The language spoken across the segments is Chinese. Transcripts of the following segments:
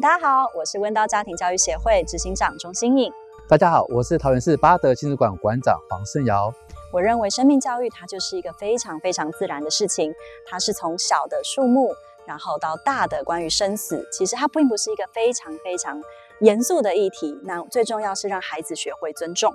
大家好，我是温刀家庭教育协会执行长钟新颖。大家好，我是桃园市八德亲子馆馆长黄胜尧。我认为生命教育它就是一个非常非常自然的事情，它是从小的树木，然后到大的关于生死，其实它并不是一个非常非常严肃的议题。那最重要是让孩子学会尊重。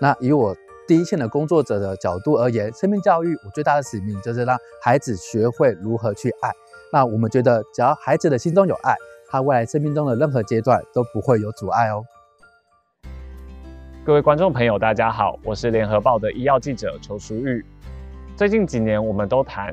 那以我第一线的工作者的角度而言，生命教育我最大的使命就是让孩子学会如何去爱。那我们觉得，只要孩子的心中有爱。他未来生命中的任何阶段都不会有阻碍哦。各位观众朋友，大家好，我是联合报的医药记者邱淑玉。最近几年，我们都谈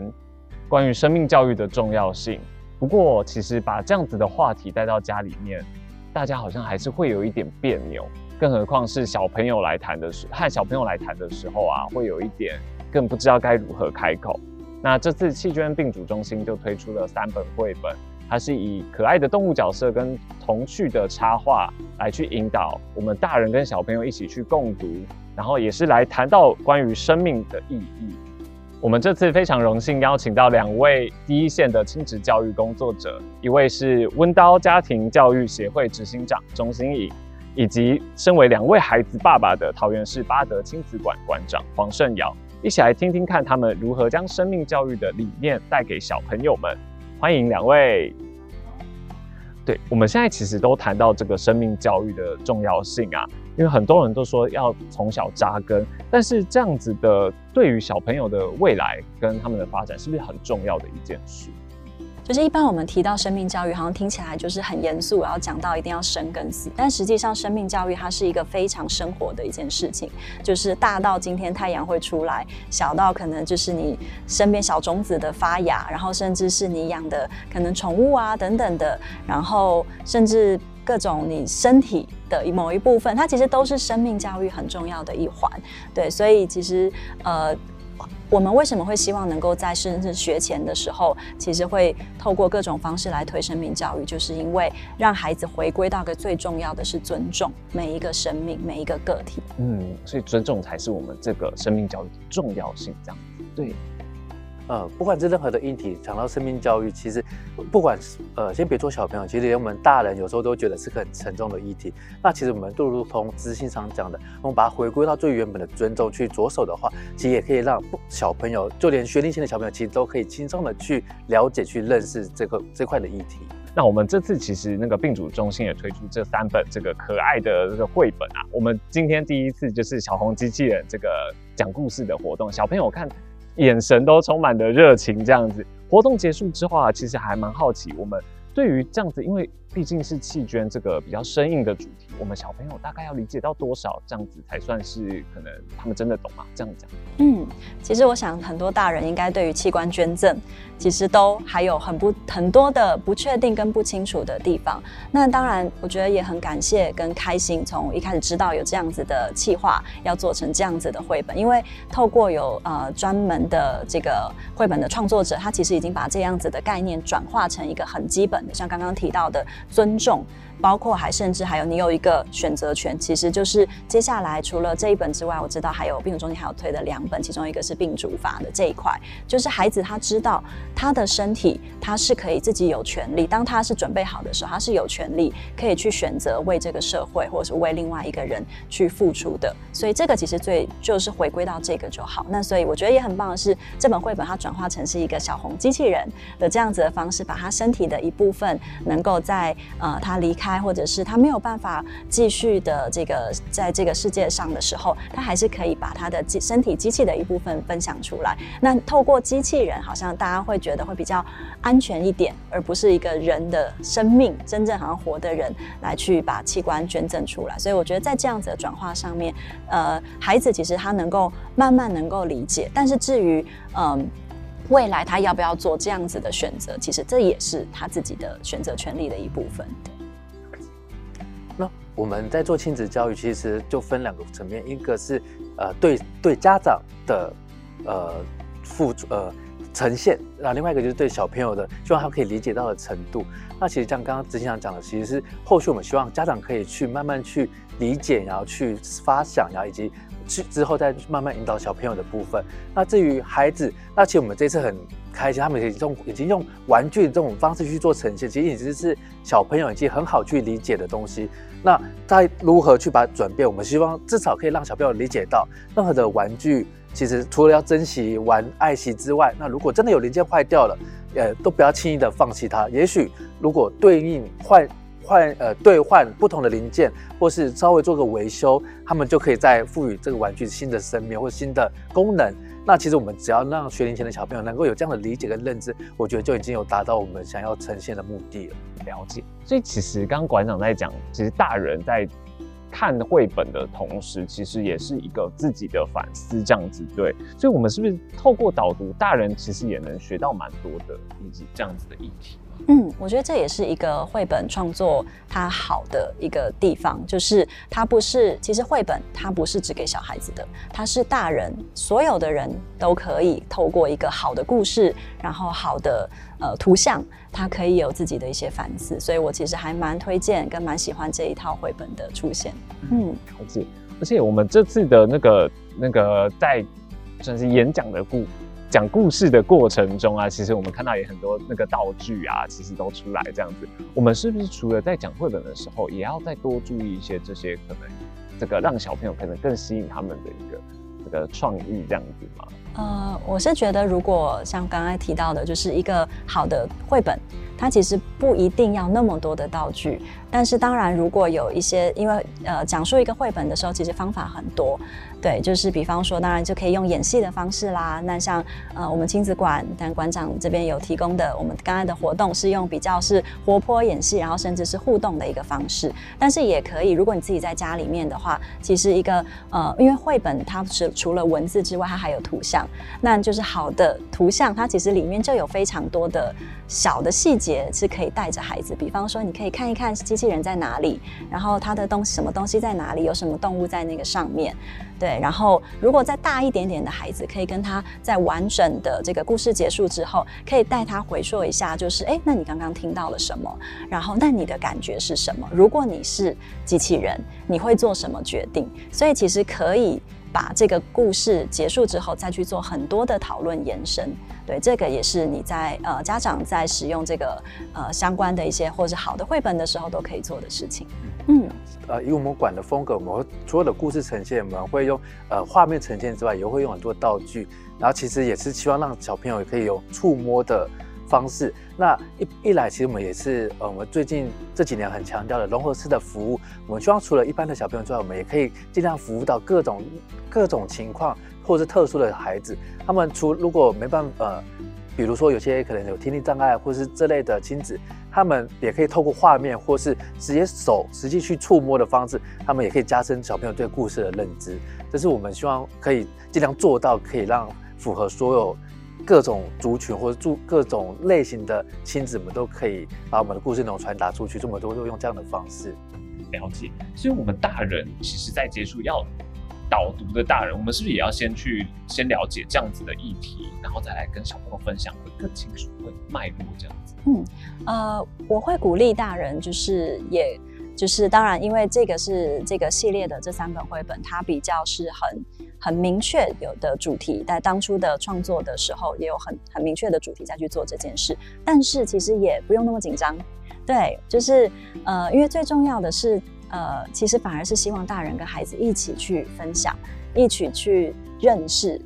关于生命教育的重要性。不过，其实把这样子的话题带到家里面，大家好像还是会有一点别扭。更何况是小朋友来谈的时，和小朋友来谈的时候啊，会有一点更不知道该如何开口。那这次气捐病主中心就推出了三本绘本。它是以可爱的动物角色跟童趣的插画来去引导我们大人跟小朋友一起去共读，然后也是来谈到关于生命的意义。我们这次非常荣幸邀请到两位第一线的亲职教育工作者，一位是温叨家庭教育协会执行长钟欣颖，以及身为两位孩子爸爸的桃园市八德亲子馆馆长黄胜尧，一起来听听看他们如何将生命教育的理念带给小朋友们。欢迎两位。对，我们现在其实都谈到这个生命教育的重要性啊，因为很多人都说要从小扎根，但是这样子的对于小朋友的未来跟他们的发展，是不是很重要的一件事？就是一般我们提到生命教育，好像听起来就是很严肃，然后讲到一定要生跟死。但实际上，生命教育它是一个非常生活的一件事情，就是大到今天太阳会出来，小到可能就是你身边小种子的发芽，然后甚至是你养的可能宠物啊等等的，然后甚至各种你身体的某一部分，它其实都是生命教育很重要的一环。对，所以其实呃。我们为什么会希望能够在甚至学前的时候，其实会透过各种方式来推生命教育，就是因为让孩子回归到个最重要的是尊重每一个生命、每一个个体。嗯，所以尊重才是我们这个生命教育的重要性，这样子。对。呃，不管是任何的议题，讲到生命教育，其实不管是呃，先别说小朋友，其实连我们大人有时候都觉得是个很沉重的议题。那其实我们就如同知性上讲的，我们把它回归到最原本的尊重去着手的话，其实也可以让小朋友，就连学龄前的小朋友，其实都可以轻松的去了解、去认识这个这块的议题。那我们这次其实那个病主中心也推出这三本这个可爱的这个绘本啊。我们今天第一次就是小红机器人这个讲故事的活动，小朋友看。眼神都充满着热情，这样子。活动结束之后啊，其实还蛮好奇，我们对于这样子，因为毕竟是弃捐这个比较生硬的主题，我们小朋友大概要理解到多少，这样子才算是可能他们真的懂吗？这样讲。嗯，其实我想很多大人应该对于器官捐赠，其实都还有很不很多的不确定跟不清楚的地方。那当然，我觉得也很感谢跟开心，从一开始知道有这样子的企划，要做成这样子的绘本，因为透过有呃专门的这个绘本的创作者，他其实已经把这样子的概念转化成一个很基本像刚刚提到的尊重。包括还甚至还有你有一个选择权，其实就是接下来除了这一本之外，我知道还有病主中心还有推的两本，其中一个是病主法的这一块，就是孩子他知道他的身体他是可以自己有权利，当他是准备好的时候，他是有权利可以去选择为这个社会或者是为另外一个人去付出的。所以这个其实最就是回归到这个就好。那所以我觉得也很棒的是，这本绘本它转化成是一个小红机器人的这样子的方式，把他身体的一部分分能够在在呃他离开或者是他没有办法继续的这个在这个世界上的时候，他还是可以把他的机身体机器的一部分分享出来。那透过机器人，好像大家会觉得会比较安全一点，而不是一个人的生命真正好像活的人来去把器官捐赠出来。所以我觉得在这样子的转化上面，呃，孩子其实他能够慢慢能够理解，但是至于嗯。未来他要不要做这样子的选择？其实这也是他自己的选择权利的一部分。那我们在做亲子教育，其实就分两个层面，一个是呃对对家长的呃付呃呈现，那另外一个就是对小朋友的，希望他可以理解到的程度。那其实像刚刚执行长讲的，其实是后续我们希望家长可以去慢慢去理解，然后去发想，然后以及。之之后再慢慢引导小朋友的部分。那至于孩子，那其实我们这次很开心，他们已经用已经用玩具这种方式去做呈现，其实已经是小朋友已经很好去理解的东西。那在如何去把它转变？我们希望至少可以让小朋友理解到，任何的玩具其实除了要珍惜、玩、爱惜之外，那如果真的有零件坏掉了，呃，都不要轻易的放弃它。也许如果对应坏。换呃兑换不同的零件，或是稍微做个维修，他们就可以再赋予这个玩具新的生命或新的功能。那其实我们只要让学龄前的小朋友能够有这样的理解跟认知，我觉得就已经有达到我们想要呈现的目的了。了解。所以其实刚刚馆长在讲，其实大人在看绘本的同时，其实也是一个自己的反思，这样子对。所以我们是不是透过导读，大人其实也能学到蛮多的，以及这样子的议题？嗯，我觉得这也是一个绘本创作它好的一个地方，就是它不是，其实绘本它不是只给小孩子的，它是大人，所有的人都可以透过一个好的故事，然后好的呃图像，它可以有自己的一些反思，所以我其实还蛮推荐跟蛮喜欢这一套绘本的出现。嗯，了解，而且我们这次的那个那个在算是演讲的故。讲故事的过程中啊，其实我们看到也很多那个道具啊，其实都出来这样子。我们是不是除了在讲绘本的时候，也要再多注意一些这些可能，这个让小朋友可能更吸引他们的一个这个创意这样子吗？呃，我是觉得，如果像刚才提到的，就是一个好的绘本，它其实不一定要那么多的道具。但是当然，如果有一些，因为呃，讲述一个绘本的时候，其实方法很多。对，就是比方说，当然就可以用演戏的方式啦。那像呃，我们亲子馆，但馆长这边有提供的，我们刚才的活动是用比较是活泼演戏，然后甚至是互动的一个方式。但是也可以，如果你自己在家里面的话，其实一个呃，因为绘本它是除了文字之外，它还有图像。那就是好的图像，它其实里面就有非常多的小的细节是可以带着孩子。比方说，你可以看一看机器人在哪里，然后它的东西什么东西在哪里，有什么动物在那个上面。对，然后如果再大一点点的孩子，可以跟他在完整的这个故事结束之后，可以带他回溯一下，就是哎，那你刚刚听到了什么？然后那你的感觉是什么？如果你是机器人，你会做什么决定？所以其实可以。把这个故事结束之后，再去做很多的讨论延伸。对，这个也是你在呃家长在使用这个呃相关的一些或者好的绘本的时候都可以做的事情。嗯，呃，以我们馆的风格，我们会所有的故事呈现，我们会用呃画面呈现之外，也会用很多道具。然后其实也是希望让小朋友也可以有触摸的方式，那一一来，其实我们也是，呃，我们最近这几年很强调的融合式的服务。我们希望除了一般的小朋友之外，我们也可以尽量服务到各种各种情况或是特殊的孩子。他们除如果没办法，比如说有些可能有听力障碍或是这类的亲子，他们也可以透过画面或是直接手实际去触摸的方式，他们也可以加深小朋友对故事的认知。这是我们希望可以尽量做到，可以让符合所有。各种族群或者住各种类型的亲子们都可以把我们的故事内容传达出去，这么多都用这样的方式了解。所以，我们大人其实，在接触要导读的大人，我们是不是也要先去先了解这样子的议题，然后再来跟小朋友分享，会更清楚，会脉络这样子？嗯，呃，我会鼓励大人，就是也。就是当然，因为这个是这个系列的这三本绘本，它比较是很很明确有的主题，在当初的创作的时候也有很很明确的主题再去做这件事。但是其实也不用那么紧张，对，就是呃，因为最重要的是呃，其实反而是希望大人跟孩子一起去分享，一起去认识，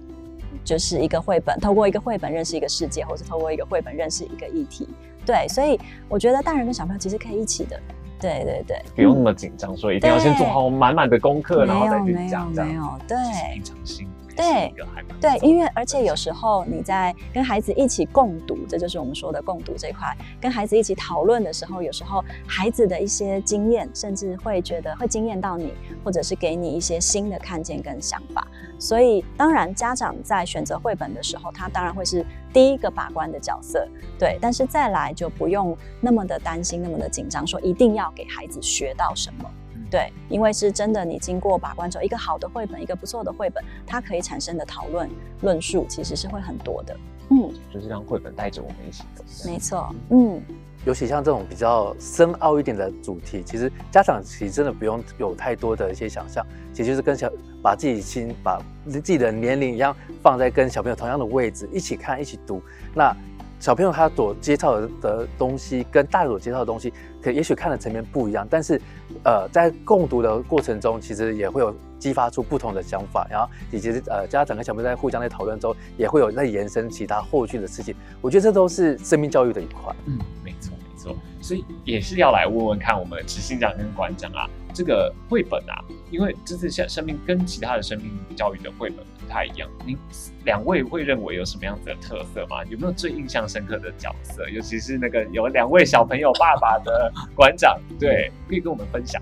就是一个绘本，透过一个绘本认识一个世界，或是透过一个绘本认识一个议题。对，所以我觉得大人跟小朋友其实可以一起的。对对对，不用那么紧张，说一定要先做好满满的功课，然后再去讲。没有没有没有，对，平常心。对对，因为而且有时候你在跟孩子一起共读，这就是我们说的共读这一块。跟孩子一起讨论的时候，有时候孩子的一些经验，甚至会觉得会惊艳到你，或者是给你一些新的看见跟想法。所以，当然家长在选择绘本的时候，他当然会是第一个把关的角色。对，但是再来就不用那么的担心，那么的紧张，说一定要给孩子学到什么。对，因为是真的，你经过把关之后，一个好的绘本，一个不错的绘本，它可以产生的讨论论述，其实是会很多的。嗯，就是让绘本带着我们一起走。没错，嗯，尤其像这种比较深奥一点的主题，其实家长其实真的不用有太多的一些想象，其实就是跟小把自己心把自己的年龄一样放在跟小朋友同样的位置，一起看，一起读。那小朋友他所接触的东西跟大人所接触的东西，可也许看的层面不一样，但是，呃，在共读的过程中，其实也会有激发出不同的想法，然后以及呃，家长跟小朋友在互相在讨论中，也会有在延伸其他后续的事情。我觉得这都是生命教育的一块。嗯，没错没错，所以也是要来问问看我们执行长跟馆长啊，这个绘本啊，因为这次生生命跟其他的生命教育的绘本。不太一样，您两位会认为有什么样子的特色吗？有没有最印象深刻的角色？尤其是那个有两位小朋友爸爸的馆长，对，可以跟我们分享。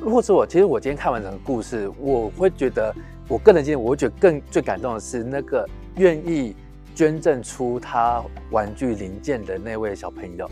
如果是我，其实我今天看完整个故事，我会觉得，我个人经验，我会觉得更最感动的是那个愿意捐赠出他玩具零件的那位小朋友，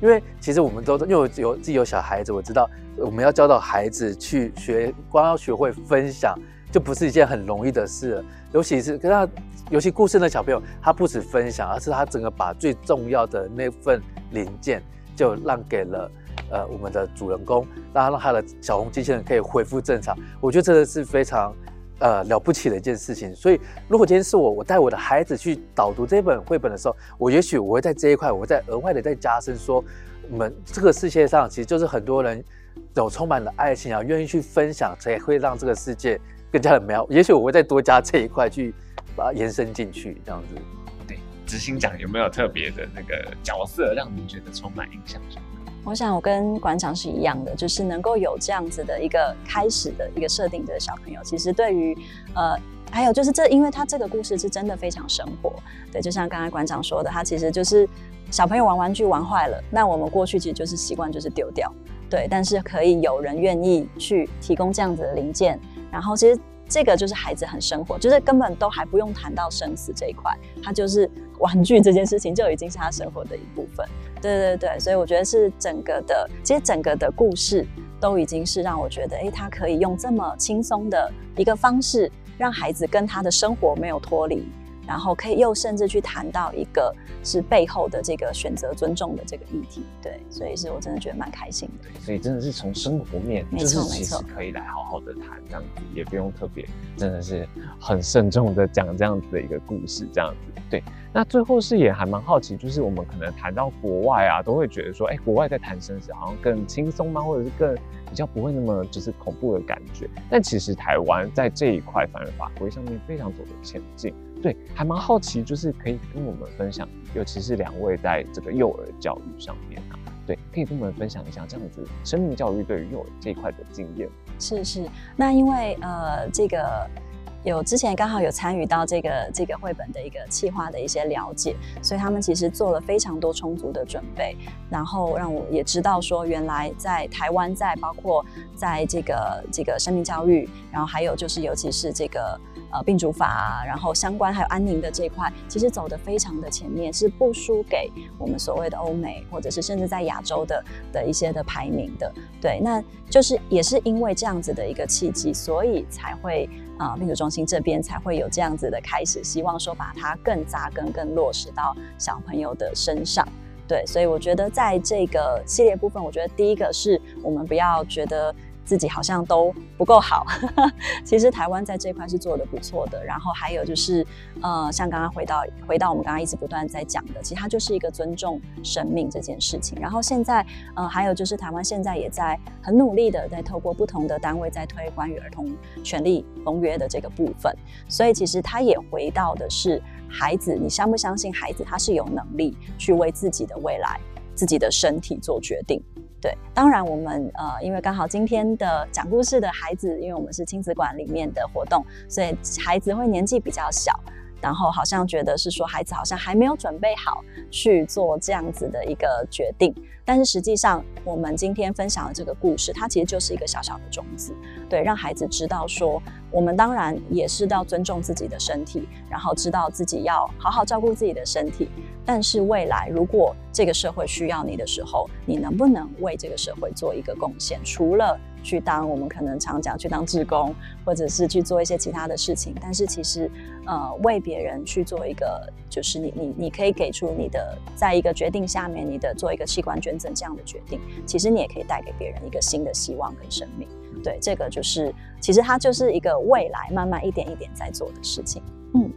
因为其实我们都因为有自己有小孩子，我知道我们要教导孩子去学，光要学会分享。就不是一件很容易的事了，尤其是跟他，尤其故事的小朋友，他不止分享，而是他整个把最重要的那份零件就让给了呃我们的主人公，让他让他的小红机器人可以恢复正常。我觉得这个是非常呃了不起的一件事情。所以如果今天是我，我带我的孩子去导读这本绘本的时候，我也许我会在这一块，我会再额外的再加深说，我们这个世界上其实就是很多人有充满了爱心啊，愿意去分享，才会让这个世界。更加的美好，也许我会再多加这一块去把它延伸进去，这样子。对，执行长有没有特别的那个角色让您觉得充满印象？我想我跟馆长是一样的，就是能够有这样子的一个开始的一个设定的小朋友，其实对于呃，还有就是这，因为他这个故事是真的非常生活。对，就像刚才馆长说的，他其实就是小朋友玩玩具玩坏了，那我们过去其实就是习惯就是丢掉，对，但是可以有人愿意去提供这样子的零件。然后其实这个就是孩子很生活，就是根本都还不用谈到生死这一块，他就是玩具这件事情就已经是他生活的一部分。对对对，所以我觉得是整个的，其实整个的故事都已经是让我觉得，哎，他可以用这么轻松的一个方式，让孩子跟他的生活没有脱离。然后可以又甚至去谈到一个是背后的这个选择尊重的这个议题，对，所以是我真的觉得蛮开心的。所以真的是从生活面，没错没错可以来好好的谈这样子，也不用特别，真的是很慎重的讲这样子的一个故事，这样子。对，那最后是也还蛮好奇，就是我们可能谈到国外啊，都会觉得说，哎，国外在谈生死好像更轻松吗？或者是更比较不会那么就是恐怖的感觉？但其实台湾在这一块反而法规上面非常走的前进。对，还蛮好奇，就是可以跟我们分享，尤其是两位在这个幼儿教育上面啊，对，可以跟我们分享一下这样子生命教育对于幼儿这一块的经验。是是，那因为呃这个。有之前刚好有参与到这个这个绘本的一个企划的一些了解，所以他们其实做了非常多充足的准备，然后让我也知道说，原来在台湾，在包括在这个这个生命教育，然后还有就是尤其是这个呃病主法，然后相关还有安宁的这一块，其实走得非常的前面，是不输给我们所谓的欧美，或者是甚至在亚洲的的一些的排名的。对，那就是也是因为这样子的一个契机，所以才会。啊，病主中心这边才会有这样子的开始，希望说把它更扎根、更落实到小朋友的身上。对，所以我觉得在这个系列部分，我觉得第一个是我们不要觉得自己好像都不够好。其实台湾在这块是做得不错的。然后还有就是，呃，像刚刚回到回到我们刚刚一直不断在讲的，其实它就是一个尊重生命这件事情。然后现在，呃，还有就是台湾现在也在很努力的在透过不同的单位在推关于儿童权利公约的这个部分。所以其实它也回到的是孩子，你相不相信孩子他是有能力去为自己的未来、自己的身体做决定？对，当然我们呃，因为刚好今天的讲故事的孩子，因为我们是亲子馆里面的活动，所以孩子会年纪比较小，然后好像觉得是说孩子好像还没有准备好去做这样子的一个决定。但是实际上，我们今天分享的这个故事，它其实就是一个小小的种子，对，让孩子知道说，我们当然也是要尊重自己的身体，然后知道自己要好好照顾自己的身体。但是未来，如果这个社会需要你的时候，你能不能为这个社会做一个贡献？除了去当我们可能常讲去当志工，或者是去做一些其他的事情，但是其实，呃，为别人去做一个，就是你你你可以给出你的，在一个决定下面，你的做一个器官捐赠这样的决定，其实你也可以带给别人一个新的希望跟生命。对，这个就是其实它就是一个未来慢慢一点一点在做的事情。嗯。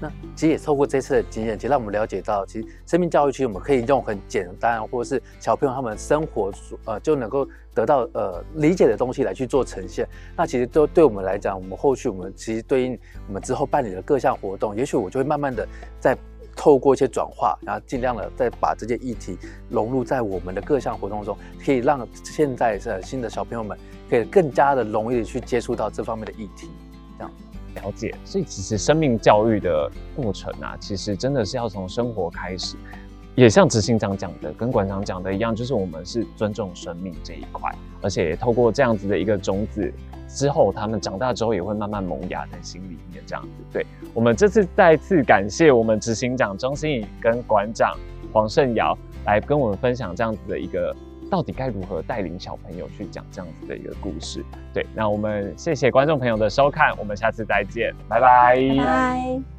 那其实也透过这次的经验，其实让我们了解到，其实生命教育，其实我们可以用很简单，或者是小朋友他们生活呃就能够得到呃理解的东西来去做呈现。那其实都对我们来讲，我们后续我们其实对应我们之后办理的各项活动，也许我就会慢慢的在透过一些转化，然后尽量的再把这些议题融入在我们的各项活动中，可以让现在的新的小朋友们可以更加的容易的去接触到这方面的议题。这样了解，所以其实生命教育的过程啊，其实真的是要从生活开始，也像执行长讲的，跟馆长讲的一样，就是我们是尊重生命这一块，而且透过这样子的一个种子，之后他们长大之后也会慢慢萌芽在心里面，这样子。对，我们这次再次感谢我们执行长钟欣怡跟馆长黄胜尧来跟我们分享这样子的一个。到底该如何带领小朋友去讲这样子的一个故事？对，那我们谢谢观众朋友的收看，我们下次再见，拜拜。拜。